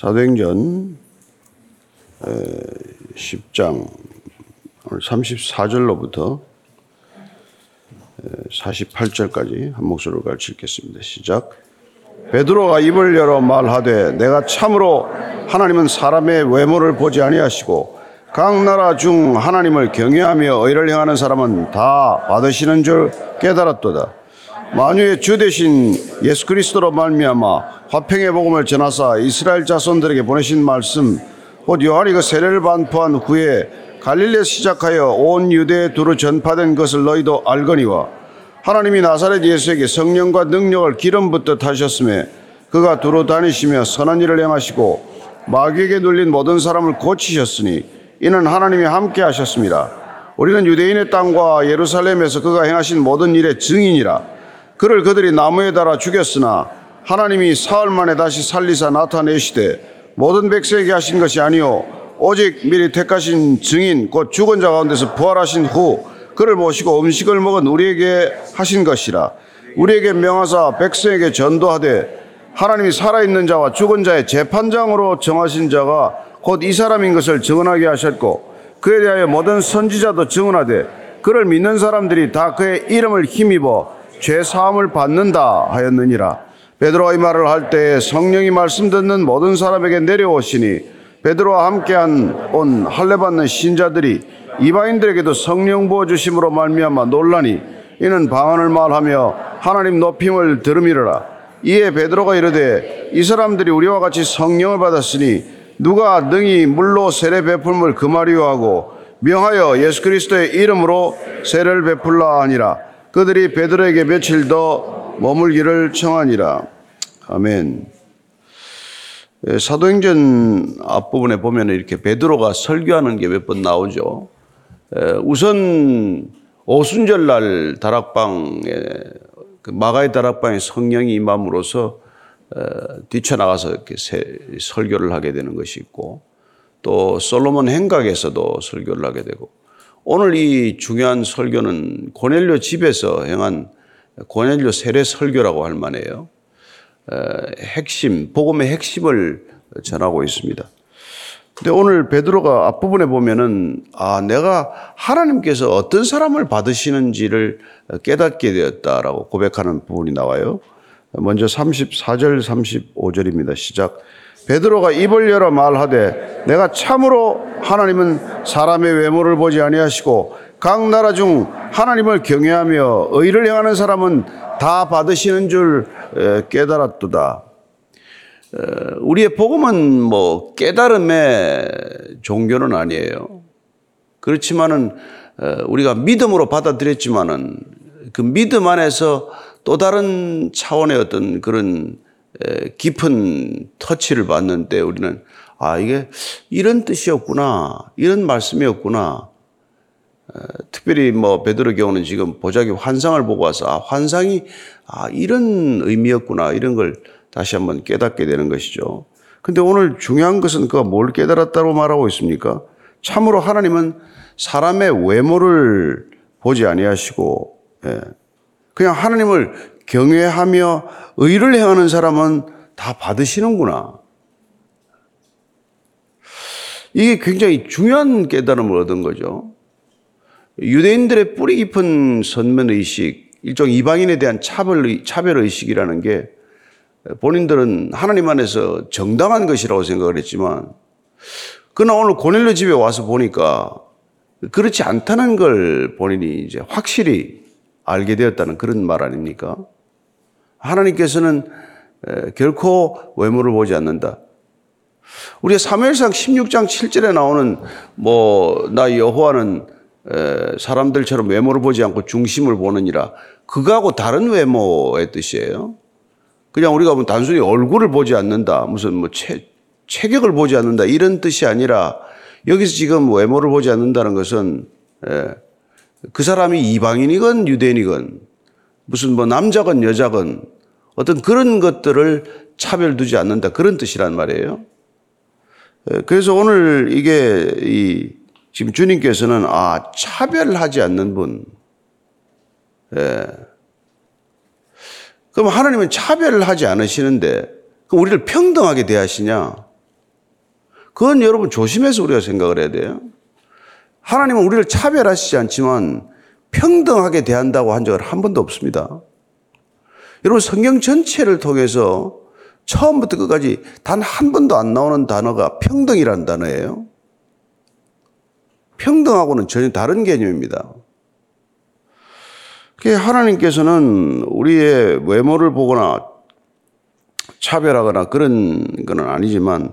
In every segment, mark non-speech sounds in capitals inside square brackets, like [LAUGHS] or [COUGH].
사도행전 10장 34절로부터 48절까지 한 목소리로 가르쳐 읽겠습니다. 시작. 베드로가 입을 열어 말하되 내가 참으로 하나님은 사람의 외모를 보지 아니하시고 각 나라 중 하나님을 경외하며 의를 행하는 사람은 다 받으시는 줄 깨달았도다. 만유의 주 대신 예수 그리스도로 말미암아 화평의 복음을 전하사 이스라엘 자손들에게 보내신 말씀 곧 요한이 그 세례를 반포한 후에 갈릴레 시작하여 온 유대에 두루 전파된 것을 너희도 알거니와 하나님이 나사렛 예수에게 성령과 능력을 기름 붓듯 하셨음에 그가 두루 다니시며 선한 일을 행하시고 마귀에게 눌린 모든 사람을 고치셨으니 이는 하나님이 함께 하셨습니다. 우리는 유대인의 땅과 예루살렘에서 그가 행하신 모든 일의 증인이라 그를 그들이 나무에 달아 죽였으나 하나님이 사흘 만에 다시 살리사 나타내시되 모든 백성에게 하신 것이 아니요 오직 미리 택하신 증인 곧 죽은 자 가운데서 부활하신 후 그를 모시고 음식을 먹은 우리에게 하신 것이라. 우리에게 명하사 백성에게 전도하되 하나님이 살아있는 자와 죽은 자의 재판장으로 정하신 자가 곧 이 사람인 것을 증언하게 하셨고 그에 대하여 모든 선지자도 증언하되 그를 믿는 사람들이 다 그의 이름을 힘입어 죄 사함을 받는다 하였느니라. 베드로가 이 말을 할 때에 성령이 말씀 듣는 모든 사람에게 내려오시니 베드로와 함께한 온 할례 받는 신자들이 이방인들에게도 성령 부어 주심으로 말미암아 놀라니 이는 방언을 말하며 하나님 높임을 들음이라. 이에 베드로가 이르되 이 사람들이 우리와 같이 성령을 받았으니 누가 능히 물로 세례 베풀음을 금하리요 하고 명하여 예수 그리스도의 이름으로 세례를 베풀라 하니라 그들이 베드로에게 며칠 더 머물기를 청하니라 아멘. 예, 사도행전 앞부분에 보면 이렇게 베드로가 설교하는 게 몇 번 나오죠. 예, 우선 오순절 날 다락방에 그 마가의 다락방에 성령이 임함으로써 어, 뛰쳐나가서 이렇게 설교를 하게 되는 것이 있고 또 솔로몬 행각에서도 설교를 하게 되고 오늘 이 중요한 설교는 고넬료 집에서 행한 고넬료 세례 설교라고 할 만해요. 핵심, 복음의 핵심을 전하고 있습니다. 근데 오늘 베드로가 앞부분에 보면은 아, 내가 하나님께서 어떤 사람을 받으시는지를 깨닫게 되었다라고 고백하는 부분이 나와요. 먼저 34절 35절입니다. 시작. 베드로가 입을 열어 말하되 내가 참으로 하나님은 사람의 외모를 보지 아니하시고 각 나라 중 하나님을 경외하며 의를 행하는 사람은 다 받으시는 줄 깨달았도다. 우리의 복음은 뭐 깨달음의 종교는 아니에요. 그렇지만은 우리가 믿음으로 받아들였지만은 그 믿음 안에서 또 다른 차원의 어떤 그런 깊은 터치를 받는데 우리는 아, 이게 이런 뜻이었구나. 이런 말씀이었구나. 특별히 뭐 베드로 경우는 지금 보자기 환상을 보고 와서 아, 환상이 아, 이런 의미였구나. 이런 걸 다시 한번 깨닫게 되는 것이죠. 근데 오늘 중요한 것은 그가 뭘 깨달았다고 말하고 있습니까? 참으로 하나님은 사람의 외모를 보지 아니하시고, 예. 그냥 하나님을 경외하며 의를 행하는 사람은 다 받으시는구나. 이게 굉장히 중요한 깨달음을 얻은 거죠. 유대인들의 뿌리 깊은 선면의식, 일종 이방인에 대한 차별, 차별의식이라는 게 본인들은 하나님 안에서 정당한 것이라고 생각을 했지만, 그러나 오늘 고넬료 집에 와서 보니까 그렇지 않다는 걸 본인이 이제 확실히 알게 되었다는 그런 말 아닙니까? 하나님께서는 결코 외모를 보지 않는다. 우리가 사무엘상 16장 7절에 나오는 뭐 나 여호와는 사람들처럼 외모를 보지 않고 중심을 보느니라. 그거하고 다른 외모의 뜻이에요. 그냥 우리가 뭐 단순히 얼굴을 보지 않는다. 무슨 뭐 체, 체격을 보지 않는다. 이런 뜻이 아니라 여기서 지금 외모를 보지 않는다는 것은 그 사람이 이방인이건 유대인이건 무슨 뭐 남자건 여자건 어떤 그런 것들을 차별 두지 않는다. 그런 뜻이란 말이에요. 그래서 오늘 이게 이 지금 주님께서는 아, 차별하지 않는 분. 예. 그럼 하나님은 차별을 하지 않으시는데 그럼 우리를 평등하게 대하시냐? 그건 여러분 조심해서 우리가 생각을 해야 돼요. 하나님은 우리를 차별하시지 않지만 평등하게 대한다고 한 적은 한 번도 없습니다. 여러분 성경 전체를 통해서 처음부터 끝까지 단 한 번도 안 나오는 단어가 평등이라는 단어예요. 평등하고는 전혀 다른 개념입니다. 하나님께서는 우리의 외모를 보거나 차별하거나 그런 건 아니지만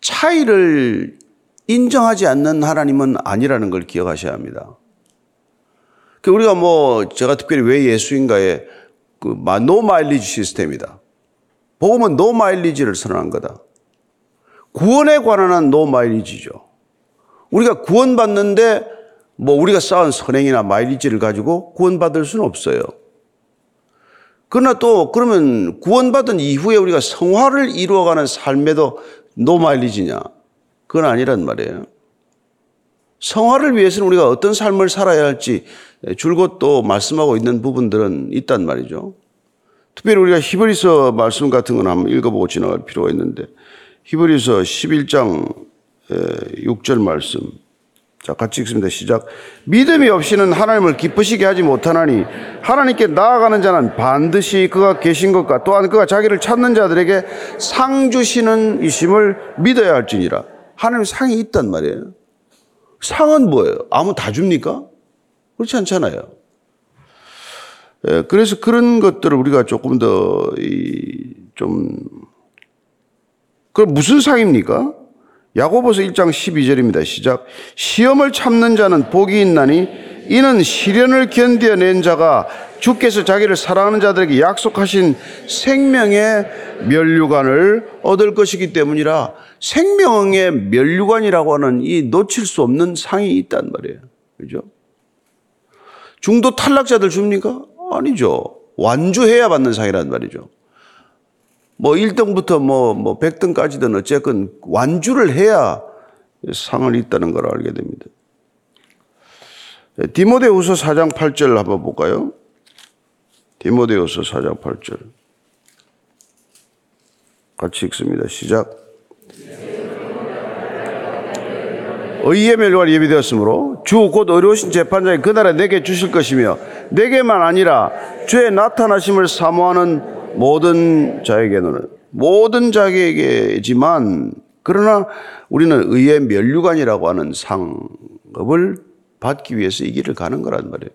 차이를 인정하지 않는 하나님은 아니라는 걸 기억하셔야 합니다. 그 우리가 뭐 제가 특별히 왜 예수인가에 그 no mileage 시스템이다. 복음은 no mileage를 선언한 거다. 구원에 관한 no mileage죠. 우리가 구원받는데 뭐 우리가 쌓은 선행이나 마일리지를 가지고 구원받을 수는 없어요. 그러나 또 그러면 구원받은 이후에 우리가 성화를 이루어가는 삶에도 노 마일리지냐? 그건 아니란 말이에요. 성화를 위해서는 우리가 어떤 삶을 살아야 할지 줄곧 또 말씀하고 있는 부분들은 있단 말이죠. 특별히 우리가 히브리서 말씀 같은 건 한번 읽어보고 지나갈 필요가 있는데 히브리서 11장 6절 말씀 자, 같이 읽습니다. 시작. 믿음이 없이는 하나님을 기쁘시게 하지 못하나니 하나님께 나아가는 자는 반드시 그가 계신 것과 또한 그가 자기를 찾는 자들에게 상 주시는 이심을 믿어야 할지니라. 하나님 상이 있단 말이에요. 상은 뭐예요? 아무 다 줍니까? 그렇지 않잖아요. 예, 그래서 그런 것들을 우리가 조금 더, 이, 좀, 그 무슨 상입니까? 야고보서 1장 12절입니다. 시작. 시험을 참는 자는 복이 있나니 이는 시련을 견뎌낸 자가 주께서 자기를 사랑하는 자들에게 약속하신 생명의 면류관을 얻을 것이기 때문이라 생명의 면류관이라고 하는 이 놓칠 수 없는 상이 있단 말이에요. 그죠? 중도 탈락자들 줍니까? 아니죠. 완주해야 받는 상이란 말이죠. 뭐 1등부터 뭐, 뭐 100등까지든 어쨌건 완주를 해야 상을 있다는 걸 알게 됩니다. 디모데후서 4장 8절 한번 볼까요? 디모데후서 4장 8절. 같이 읽습니다. 시작. 의의 멸류관 예비되었으므로 주곧 어려우신 재판장이 그날에 내게 주실 것이며 내게만 아니라 주의 나타나심을 사모하는 모든 자에게는 모든 자에게지만 그러나 우리는 의의 면류관이라고 하는 상급을 받기 위해서 이 길을 가는 거란 말이에요.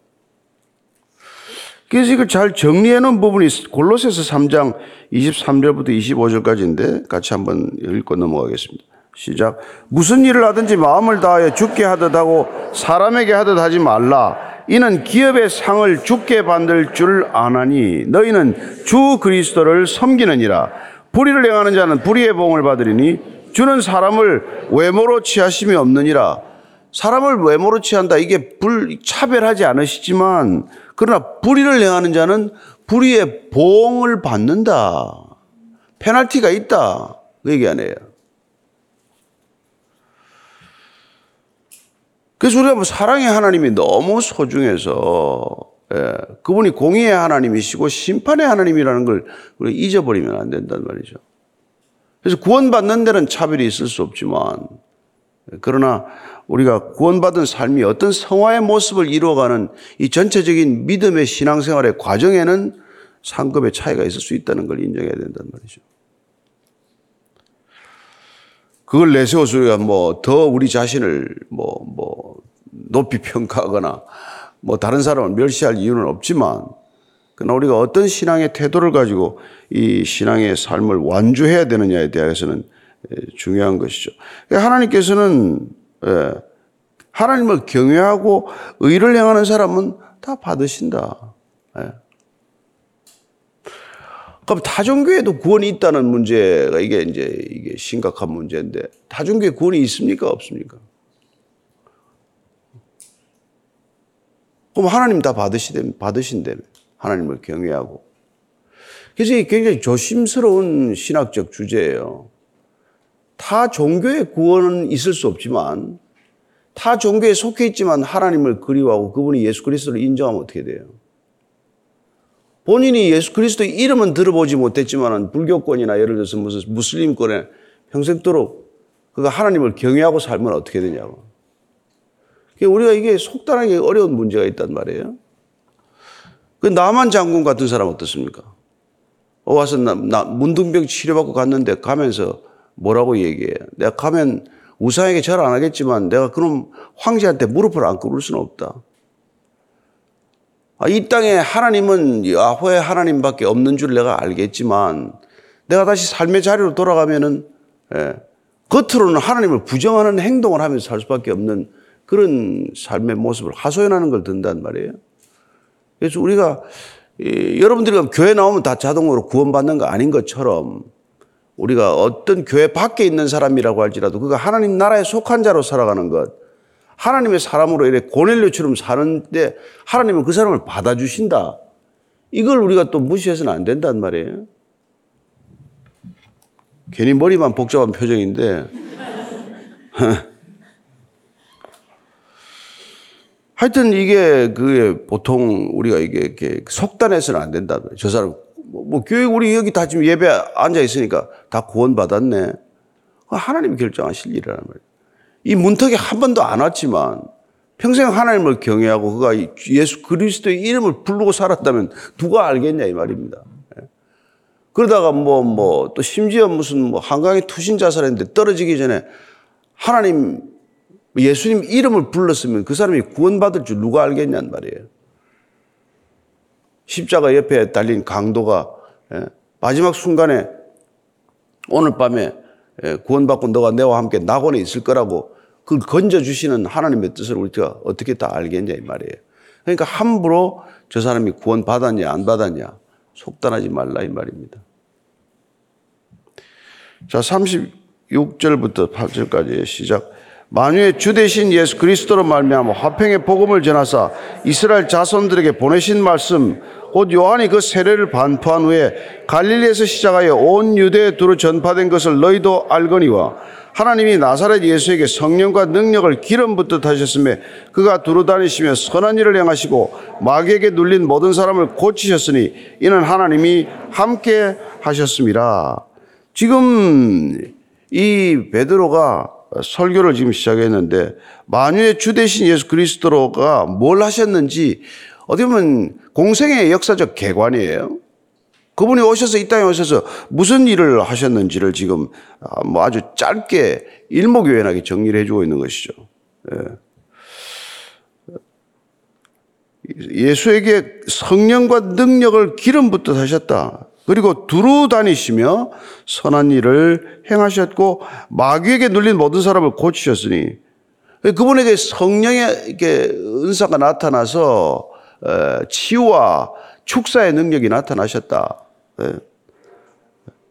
그래서 이걸 잘 정리해 놓은 부분이 골로새서 3장 23절부터 25절까지인데 같이 한번 읽고 넘어가겠습니다. 시작. 무슨 일을 하든지 마음을 다하여 죽게 하듯 하고 사람에게 하듯 하지 말라. 이는 기업의 상을 죽게 받을 줄 아나니 너희는 주 그리스도를 섬기느니라 불의를 행하는 자는 불의의 봉을 받으리니 주는 사람을 외모로 취하심이 없느니라 사람을 외모로 취한다. 이게 불 차별하지 않으시지만 그러나 불의를 행하는 자는 불의의 봉을 받는다. 페널티가 있다. 그 얘기 아니에요. 그래서 우리가 뭐 사랑의 하나님이 너무 소중해서 예, 그분이 공의의 하나님이시고 심판의 하나님이라는 걸 우리 잊어버리면 안 된단 말이죠. 그래서 구원받는 데는 차별이 있을 수 없지만 그러나 우리가 구원받은 삶이 어떤 성화의 모습을 이루어가는 이 전체적인 믿음의 신앙생활의 과정에는 상급의 차이가 있을 수 있다는 걸 인정해야 된단 말이죠. 그걸 내세워서 우리가 뭐 더 우리 자신을 뭐, 뭐, 높이 평가하거나 뭐 다른 사람을 멸시할 이유는 없지만 그러나 우리가 어떤 신앙의 태도를 가지고 이 신앙의 삶을 완주해야 되느냐에 대해서는 중요한 것이죠. 하나님께서는 하나님을 경외하고 의를 행하는 사람은 다 받으신다. 그럼 다종교에도 구원이 있다는 문제가 이게 이제 이게 심각한 문제인데 다종교에 구원이 있습니까 없습니까? 그럼 하나님 다 받으시대 받으신다며 하나님을 경외하고 그래서 굉장히 조심스러운 신학적 주제예요. 타 종교의 구원은 있을 수 없지만 타 종교에 속해 있지만 하나님을 그리워하고 그분이 예수 그리스도를 인정하면 어떻게 돼요? 본인이 예수 그리스도의 이름은 들어보지 못했지만 불교권이나 예를 들어서 무슨 무슬림권에 평생도록 그가 하나님을 경외하고 살면 어떻게 되냐고. 우리가 이게 속단하기 어려운 문제가 있단 말이에요. 그 나만 장군 같은 사람 어떻습니까? 어, 와서 나, 나 문둥병 치료받고 갔는데 가면서 뭐라고 얘기해? 내가 가면 우상에게 절 안 하겠지만 내가 그럼 황제한테 무릎을 안 꿇을 수는 없다. 아, 이 땅에 하나님은 야호의 하나님밖에 없는 줄 내가 알겠지만 내가 다시 삶의 자리로 돌아가면은 예, 겉으로는 하나님을 부정하는 행동을 하면서 살 수밖에 없는 그런 삶의 모습을 하소연하는 걸 든단 말이에요. 그래서 우리가 여러분들이 교회 나오면 다 자동으로 구원받는 거 아닌 것처럼 우리가 어떤 교회 밖에 있는 사람이라고 할지라도 그가 하나님 나라에 속한 자로 살아가는 것, 하나님의 사람으로 이렇게 고넬료처럼 사는데 하나님은 그 사람을 받아주신다. 이걸 우리가 또 무시해서는 안 된단 말이에요. 괜히 머리만 복잡한 표정인데. [LAUGHS] 하여튼 이게 그 보통 우리가 이게 속단해서는 안 된다. 저 사람 뭐, 뭐 교회 우리 여기 다 지금 예배 앉아 있으니까 다 구원 받았네. 하나님이 결정하실 일이란 말이에요. 이 문턱에 한 번도 안 왔지만 평생 하나님을 경외하고 그가 예수 그리스도의 이름을 부르고 살았다면 누가 알겠냐 이 말입니다. 예. 그러다가 뭐 뭐 또 심지어 무슨 뭐 한강에 투신 자살했는데 떨어지기 전에 하나님 예수님 이름을 불렀으면 그 사람이 구원받을 줄 누가 알겠냔 말이에요. 십자가 옆에 달린 강도가 예, 마지막 순간에 오늘 밤에 예, 구원받고 너가 내와 함께 낙원에 있을 거라고 그걸 건져주시는 하나님의 뜻을 우리가 어떻게 다 알겠냐 이 말이에요. 그러니까 함부로 저 사람이 구원 받았냐 안 받았냐 속단하지 말라 이 말입니다. 자 36절부터 8절까지 시작. 만유의 주 대신 예수 그리스도로 말미암아 화평의 복음을 전하사 이스라엘 자손들에게 보내신 말씀 곧 요한이 그 세례를 반포한 후에 갈릴리에서 시작하여 온 유대에 두루 전파된 것을 너희도 알거니와 하나님이 나사렛 예수에게 성령과 능력을 기름 붓듯 하셨음에 그가 두루 다니시며 선한 일을 행하시고 마귀에게 눌린 모든 사람을 고치셨으니 이는 하나님이 함께 하셨습니다. 지금 이 베드로가 설교를 지금 시작했는데 만유의 주 대신 예수 그리스도가 뭘 하셨는지 어떻게 보면 공생의 역사적 개관이에요. 그분이 오셔서 이 땅에 오셔서 무슨 일을 하셨는지를 지금 아, 뭐 아주 짧게 일목요연하게 정리를 해주고 있는 것이죠. 예. 예수에게 성령과 능력을 기름 붓듯 하셨다. 그리고 두루 다니시며 선한 일을 행하셨고 마귀에게 눌린 모든 사람을 고치셨으니 그분에게 성령의 은사가 나타나서 치유와 축사의 능력이 나타나셨다.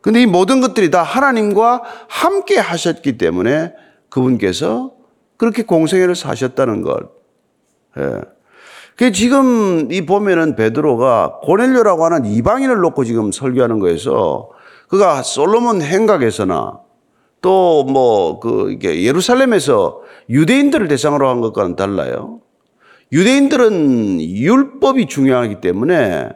근데 이 모든 것들이 다 하나님과 함께 하셨기 때문에 그분께서 그렇게 공생애를 사셨다는 것. 그 지금 이 보면은 베드로가 고넬료라고 하는 이방인을 놓고 지금 설교하는 거에서 그가 솔로몬 행각에서나 또 뭐 그 이게 예루살렘에서 유대인들을 대상으로 한 것과는 달라요. 유대인들은 율법이 중요하기 때문에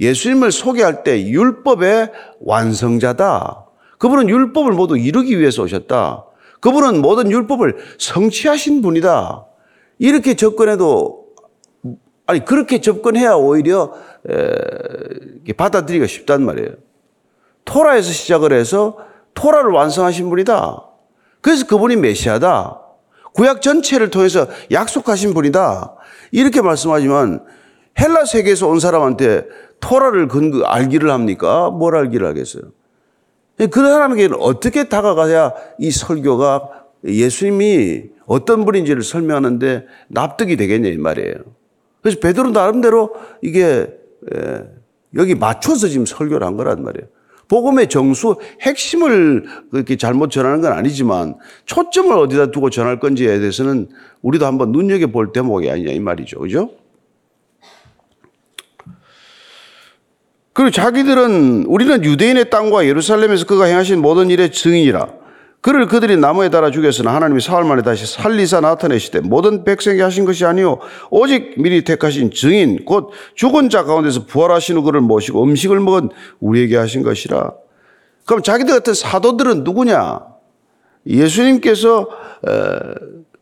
예수님을 소개할 때 율법의 완성자다. 그분은 율법을 모두 이루기 위해서 오셨다. 그분은 모든 율법을 성취하신 분이다. 이렇게 접근해도 아니 그렇게 접근해야 오히려 에, 받아들이기가 쉽단 말이에요. 토라에서 시작을 해서 토라를 완성하신 분이다. 그래서 그분이 메시아다. 구약 전체를 통해서 약속하신 분이다. 이렇게 말씀하지만 헬라 세계에서 온 사람한테 토라를 근거 알기를 합니까? 뭘 알기를 하겠어요? 그 사람에게는 어떻게 다가가야 이 설교가 예수님이 어떤 분인지를 설명하는데 납득이 되겠냐 이 말이에요. 그래서 베드로 나름대로 이게 여기 맞춰서 지금 설교를 한 거란 말이에요. 복음의 정수 핵심을 그렇게 잘못 전하는 건 아니지만 초점을 어디다 두고 전할 건지에 대해서는 우리도 한번 눈여겨 볼 대목이 아니냐 이 말이죠. 그죠? 그리고 자기들은 우리는 유대인의 땅과 예루살렘에서 그가 행하신 모든 일의 증인이라. 그를 그들이 나무에 달아 죽였으나 하나님이 사흘 만에 다시 살리사 나타내시되 모든 백성에게 하신 것이 아니요 오직 미리 택하신 증인 곧 죽은 자 가운데서 부활하신 후 그를 모시고 음식을 먹은 우리에게 하신 것이라. 그럼 자기들 같은 사도들은 누구냐? 예수님께서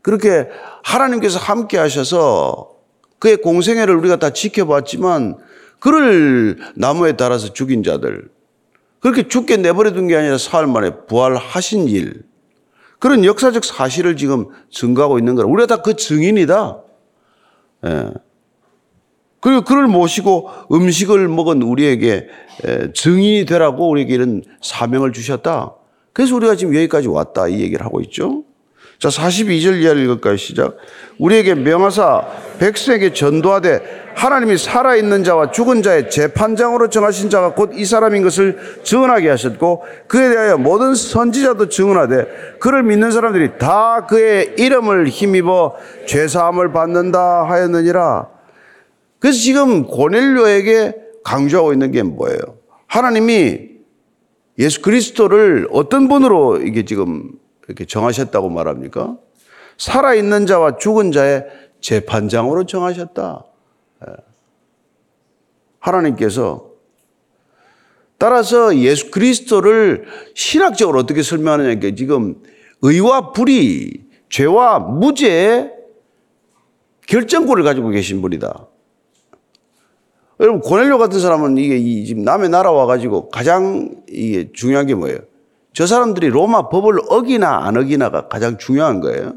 그렇게 하나님께서 함께 하셔서 그의 공생애를 우리가 다 지켜봤지만 그를 나무에 달아서 죽인 자들 그렇게 죽게 내버려 둔 게 아니라 사흘 만에 부활하신 일 그런 역사적 사실을 지금 증거하고 있는 거라 우리가 다 그 증인이다. 예. 그리고 그를 모시고 음식을 먹은 우리에게 증인이 되라고 우리에게 이런 사명을 주셨다. 그래서 우리가 지금 여기까지 왔다 이 얘기를 하고 있죠. 자, 42절 이하를 읽을까요? 시작. 우리에게 명하사 백성에게 전도하되 하나님이 살아있는 자와 죽은 자의 재판장으로 정하신 자가 곧 이 사람인 것을 증언하게 하셨고 그에 대하여 모든 선지자도 증언하되 그를 믿는 사람들이 다 그의 이름을 힘입어 죄사함을 받는다 하였느니라. 그래서 지금 고넬료에게 강조하고 있는 게 뭐예요? 하나님이 예수 그리스도를 어떤 분으로 이게 지금 이렇게 정하셨다고 말합니까? 살아있는 자와 죽은 자의 재판장으로 정하셨다. 예. 하나님께서 따라서 예수 그리스도를 신학적으로 어떻게 설명하느냐 게 지금 의와 불의, 죄와 무죄의 결정권을 가지고 계신 분이다. 여러분 고넬료 같은 사람은 이게 지금 남의 나라 와가지고 가장 이게 중요한 게 뭐예요? 저 사람들이 로마 법을 어기나 안 어기나가 가장 중요한 거예요.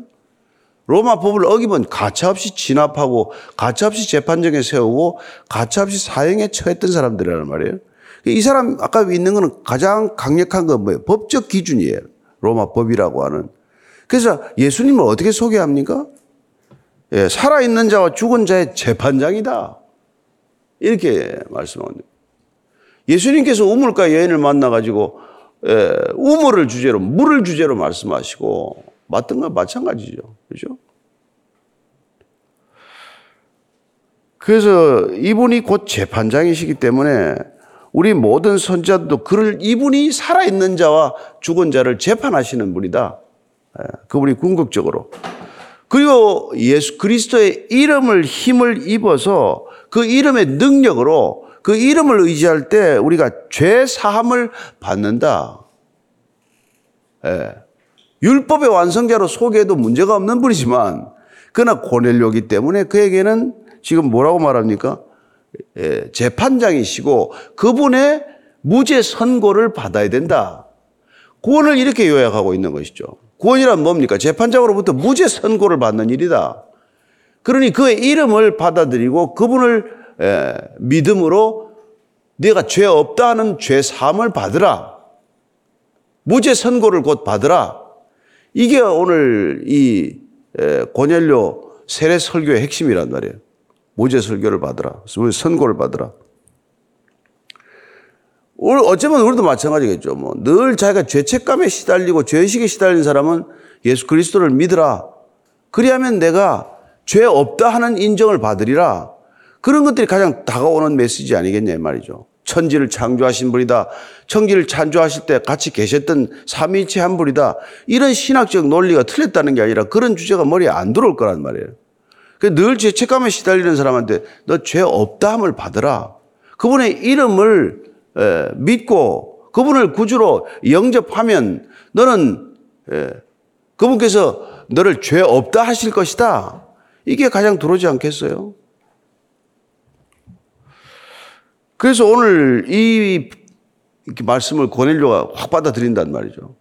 로마 법을 어기면 가차없이 진압하고 가차없이 재판정에 세우고 가차없이 사형에 처했던 사람들이란 말이에요. 이 사람 아까 있는 거는 가장 강력한 건 뭐예요? 법적 기준이에요. 로마 법이라고 하는. 그래서 예수님을 어떻게 소개합니까? 예, 살아있는 자와 죽은 자의 재판장이다. 이렇게 말씀합니다. 예수님께서 우물가 여인을 만나가지고 예, 우물을 주제로, 물을 주제로 말씀하시고, 맞던 건 마찬가지죠. 그죠? 그래서 이분이 곧 재판장이시기 때문에 우리 모든 선자도 그를 이분이 살아있는 자와 죽은 자를 재판하시는 분이다. 예, 그분이 궁극적으로. 그리고 예수 그리스도의 이름을 힘을 입어서 그 이름의 능력으로 그 이름을 의지할 때 우리가 죄 사함을 받는다. 예. 율법의 완성자로 소개해도 문제가 없는 분이지만 그러나 고넬료기 때문에 그에게는 지금 뭐라고 말합니까? 예, 재판장이시고 그분의 무죄 선고를 받아야 된다. 구원을 이렇게 요약하고 있는 것이죠. 구원이란 뭡니까? 재판장으로부터 무죄 선고를 받는 일이다. 그러니 그의 이름을 받아들이고 그분을 예, 믿음으로 네가 죄 없다 하는 죄 사함을 받으라. 무죄 선고를 곧 받으라. 이게 오늘 이 예, 고넬료 세례 설교의 핵심이란 말이에요. 무죄 설교를 받으라. 선고를 받으라. 어쩌면 우리도 마찬가지겠죠. 뭐 늘 자기가 죄책감에 시달리고 죄의식에 시달린 사람은 예수 그리스도를 믿으라. 그리하면 내가 죄 없다 하는 인정을 받으리라. 그런 것들이 가장 다가오는 메시지 아니겠냐 말이죠. 천지를 창조하신 분이다. 천지를 창조하실 때 같이 계셨던 삼위일체 한 분이다. 이런 신학적 논리가 틀렸다는 게 아니라 그런 주제가 머리에 안 들어올 거란 말이에요. 늘 죄책감에 시달리는 사람한테 너 죄 없다함을 받으라. 그분의 이름을 믿고 그분을 구주로 영접하면 너는 그분께서 너를 죄 없다 하실 것이다. 이게 가장 들어오지 않겠어요? 그래서 오늘 이 말씀을 고넬료가 확 받아들인단 말이죠.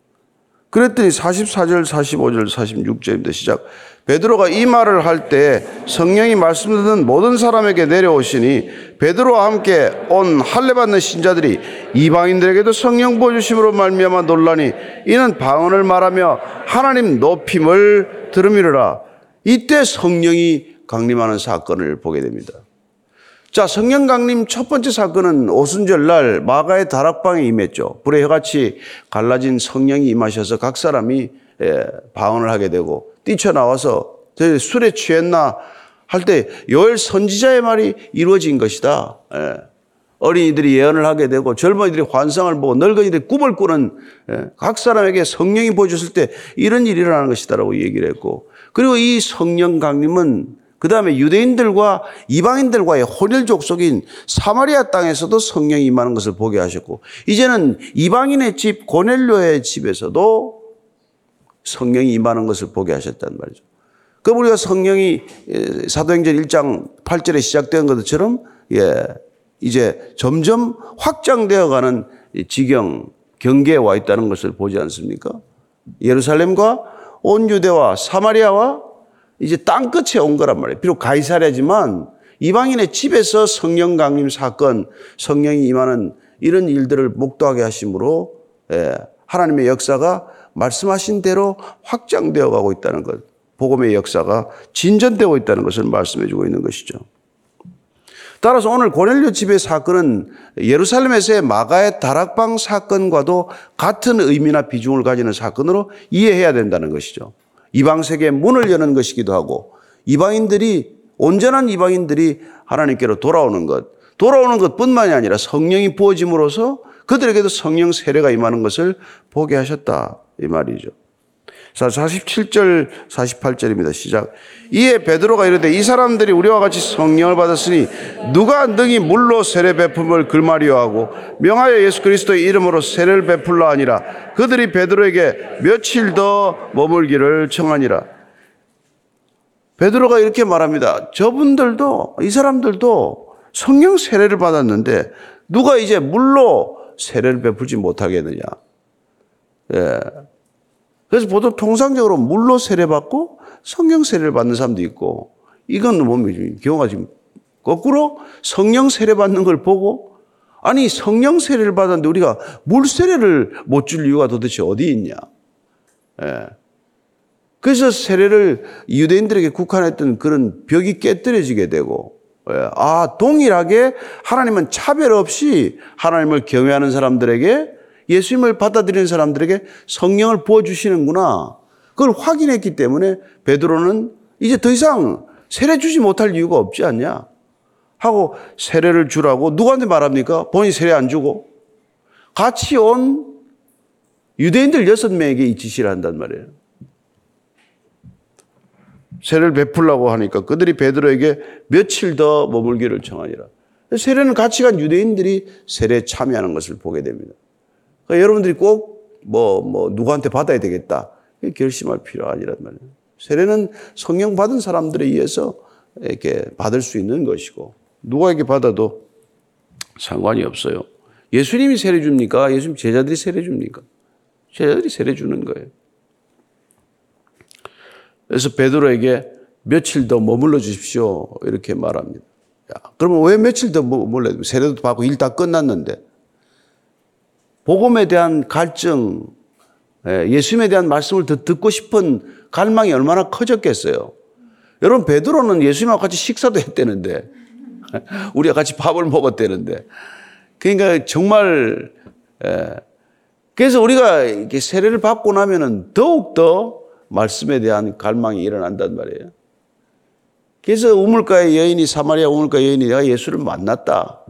그랬더니 44절, 45절, 46절입니다. 시작. 베드로가 이 말을 할 때 성령이 말씀 듣는 모든 사람에게 내려오시니 베드로와 함께 온 할례 받는 신자들이 이방인들에게도 성령 보여주심으로 말미암아 놀라니 이는 방언을 말하며 하나님 높임을 들음이라 이때 성령이 강림하는 사건을 보게 됩니다. 자, 성령 강림 첫 번째 사건은 오순절 날 마가의 다락방에 임했죠. 불의 혀같이 갈라진 성령이 임하셔서 각 사람이 예, 방언을 하게 되고 뛰쳐나와서 술에 취했나 할 때 요엘 선지자의 말이 이루어진 것이다. 예. 어린이들이 예언을 하게 되고 젊은이들이 환상을 보고 늙은이들이 꿈을 꾸는 예, 각 사람에게 성령이 보여줬을 때 이런 일이 일어나는 것이다라고 얘기를 했고 그리고 이 성령 강림은 그 다음에 유대인들과 이방인들과의 혼혈 족속인 사마리아 땅에서도 성령이 임하는 것을 보게 하셨고, 이제는 이방인의 집, 고넬료의 집에서도 성령이 임하는 것을 보게 하셨단 말이죠. 그럼 우리가 성령이 예, 사도행전 1장 8절에 시작된 것처럼 예, 이제 점점 확장되어 가는 이 지경 경계에 와 있다는 것을 보지 않습니까? 예루살렘과 온 유대와 사마리아와 이제 땅 끝에 온 거란 말이에요. 비록 가이사랴지만 이방인의 집에서 성령 강림 사건, 성령이 임하는 이런 일들을 목도하게 하심으로 예, 하나님의 역사가 말씀하신 대로 확장되어 가고 있다는 것, 복음의 역사가 진전되고 있다는 것을 말씀해 주고 있는 것이죠. 따라서 오늘 고넬료 집의 사건은 예루살렘에서의 마가의 다락방 사건과도 같은 의미나 비중을 가지는 사건으로 이해해야 된다는 것이죠. 이방 세계의 문을 여는 것이기도 하고 이방인들이 온전한 이방인들이 하나님께로 돌아오는 것, 돌아오는 것뿐만이 아니라 성령이 부어짐으로써 그들에게도 성령 세례가 임하는 것을 보게 하셨다 이 말이죠. 자, 47절, 48절입니다. 시작. 이에 베드로가 이르되 이 사람들이 우리와 같이 성령을 받았으니 누가 능히 물로 세례 베품을 글마리오 하고 명하여 예수 그리스도의 이름으로 세례를 베풀라 하니라. 그들이 베드로에게 며칠 더 머물기를 청하니라. 베드로가 이렇게 말합니다. 저분들도 이 사람들도 성령 세례를 받았는데 누가 이제 물로 세례를 베풀지 못하겠느냐. 예. 그래서 보통 통상적으로 물로 세례받고 성령 세례를 받는 사람도 있고 이건 뭡니까? 경우가 지금 거꾸로 성령 세례 받는 걸 보고 아니 성령 세례를 받았는데 우리가 물 세례를 못 줄 이유가 도대체 어디 있냐? 예. 그래서 세례를 유대인들에게 국한했던 그런 벽이 깨뜨려지게 되고 예. 아 동일하게 하나님은 차별 없이 하나님을 경외하는 사람들에게 예수님을 받아들이는 사람들에게 성령을 부어주시는구나. 그걸 확인했기 때문에 베드로는 이제 더 이상 세례 주지 못할 이유가 없지 않냐. 하고 세례를 주라고 누구한테 말합니까? 본인이 세례 안 주고. 같이 온 유대인들 여섯 명에게 이 지시를 한단 말이에요. 세례를 베풀라고 하니까 그들이 베드로에게 며칠 더 머물기를 청하니라. 세례는 같이 간 유대인들이 세례에 참여하는 것을 보게 됩니다. 그러니까 여러분들이 꼭 뭐, 뭐, 누구한테 받아야 되겠다. 결심할 필요가 아니란 말이에요. 세례는 성령 받은 사람들에 의해서 이렇게 받을 수 있는 것이고, 누구에게 받아도 상관이 없어요. 예수님이 세례 줍니까? 예수님 제자들이 세례 줍니까? 제자들이 세례 주는 거예요. 그래서 베드로에게 며칠 더 머물러 주십시오. 이렇게 말합니다. 야, 그러면 왜 며칠 더 머물러? 세례도 받고 일 다 끝났는데. 복음에 대한 갈증, 예, 예수님에 대한 말씀을 더 듣고 싶은 갈망이 얼마나 커졌겠어요. 여러분 베드로는 예수님하고 같이 식사도 했대는데 [LAUGHS] 우리가 같이 밥을 먹었대는데 그러니까 정말 예, 그래서 우리가 이렇게 세례를 받고 나면은 더욱 더 말씀에 대한 갈망이 일어난단 말이에요. 그래서 우물가의 여인이 사마리아 우물가 여인이 내가 예수를 만났다.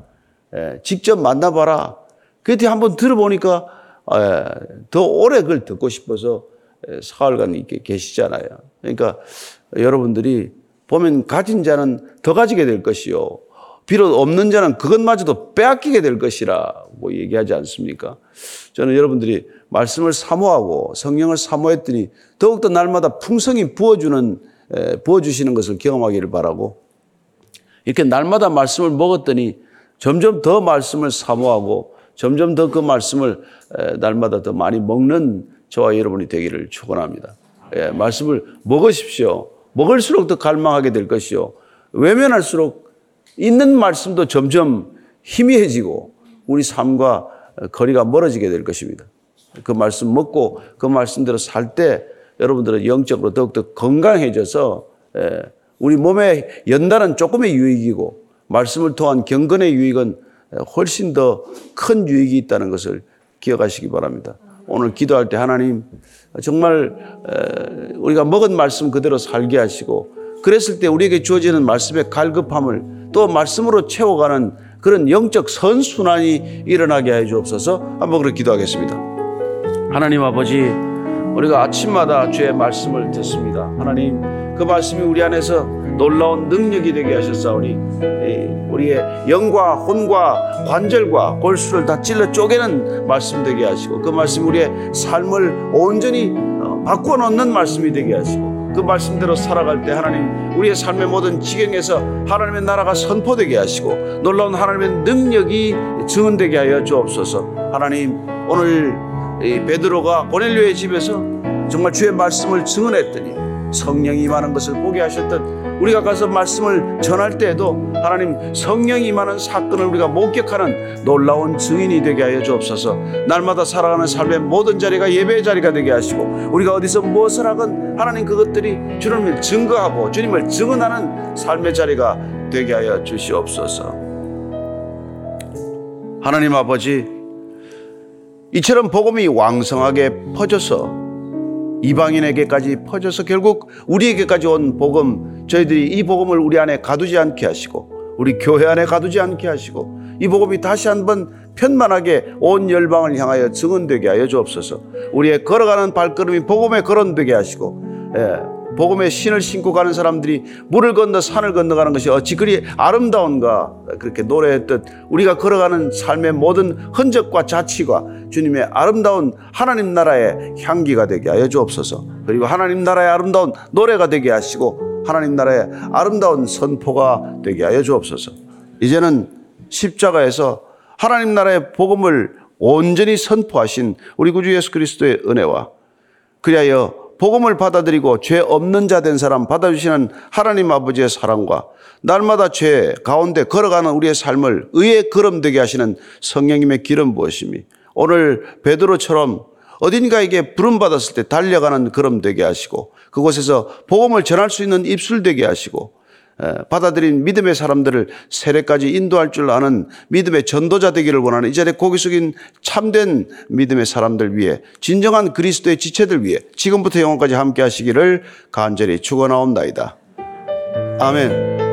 예, 직접 만나봐라. 그때 한번 들어보니까 더 오래 그걸 듣고 싶어서 사흘간 이렇게 계시잖아요. 그러니까 여러분들이 보면 가진 자는 더 가지게 될 것이요. 비록 없는 자는 그것마저도 빼앗기게 될 것이라고 얘기하지 않습니까? 저는 여러분들이 말씀을 사모하고 성령을 사모했더니 더욱더 날마다 풍성히 부어주는, 부어주시는 것을 경험하기를 바라고 이렇게 날마다 말씀을 먹었더니 점점 더 말씀을 사모하고 점점 더 그 말씀을 날마다 더 많이 먹는 저와 여러분이 되기를 축원합니다. 예, 말씀을 먹으십시오. 먹을수록 더 갈망하게 될 것이요. 외면할수록 있는 말씀도 점점 희미해지고 우리 삶과 거리가 멀어지게 될 것입니다. 그 말씀 먹고 그 말씀대로 살 때 여러분들은 영적으로 더욱더 건강해져서 우리 몸에 연단은 조금의 유익이고 말씀을 통한 경건의 유익은 훨씬 더 큰 유익이 있다는 것을 기억하시기 바랍니다. 오늘 기도할 때 하나님 정말 우리가 먹은 말씀 그대로 살게 하시고 그랬을 때 우리에게 주어지는 말씀의 갈급함을 또 말씀으로 채워가는 그런 영적 선순환이 일어나게 해 주옵소서 한번 그렇게 기도하겠습니다. 하나님 아버지 우리가 아침마다 주의 말씀을 듣습니다. 하나님 그 말씀이 우리 안에서 놀라운 능력이 되게 하셨사오니 우리의 영과 혼과 관절과 골수를 다 찔러 쪼개는 말씀 되게 하시고 그 말씀 우리의 삶을 온전히 어, 바꾸어 놓는 말씀이 되게 하시고 그 말씀대로 살아갈 때 하나님 우리의 삶의 모든 지경에서 하나님의 나라가 선포되게 하시고 놀라운 하나님의 능력이 증언되게 하여 주옵소서. 하나님 오늘 이 베드로가 고넬료의 집에서 정말 주의 말씀을 증언했더니 성령이 임하는 것을 보게 하셨던 우리가 가서 말씀을 전할 때에도 하나님 성령이 임하는 사건을 우리가 목격하는 놀라운 증인이 되게 하여 주옵소서. 날마다 살아가는 삶의 모든 자리가 예배의 자리가 되게 하시고 우리가 어디서 무엇을 하건 하나님 그것들이 주님을 증거하고 주님을 증언하는 삶의 자리가 되게 하여 주시옵소서. 하나님 아버지 이처럼 복음이 왕성하게 퍼져서 이방인에게까지 퍼져서 결국 우리에게까지 온 복음 저희들이 이 복음을 우리 안에 가두지 않게 하시고 우리 교회 안에 가두지 않게 하시고 이 복음이 다시 한번 편만하게 온 열방을 향하여 증언되게 하여 주옵소서. 우리의 걸어가는 발걸음이 복음에 거론되게 하시고 예, 복음의 신을 신고 가는 사람들이 물을 건너 산을 건너가는 것이 어찌 그리 아름다운가? 그렇게 노래했듯 우리가 걸어가는 삶의 모든 흔적과 자취가 주님의 아름다운 하나님 나라의 향기가 되게 하여 주옵소서. 그리고 하나님 나라의 아름다운 노래가 되게 하시고 하나님 나라의 아름다운 선포가 되게 하여 주옵소서. 이제는 십자가에서 하나님 나라의 복음을 온전히 선포하신 우리 구주 예수 그리스도의 은혜와 그리하여 복음을 받아들이고 죄 없는 자 된 사람 받아주시는 하나님 아버지의 사랑과 날마다 죄 가운데 걸어가는 우리의 삶을 의의 걸음 되게 하시는 성령님의 기름 부으심이 오늘 베드로처럼 어딘가에게 부름 받았을 때 달려가는 걸음 되게 하시고 그곳에서 복음을 전할 수 있는 입술 되게 하시고 에, 받아들인 믿음의 사람들을 세례까지 인도할 줄 아는 믿음의 전도자 되기를 원하는 이 자리에 고개 숙인 참된 믿음의 사람들 위해 진정한 그리스도의 지체들 위해 지금부터 영원까지 함께 하시기를 간절히 축원하옵나이다. 아멘.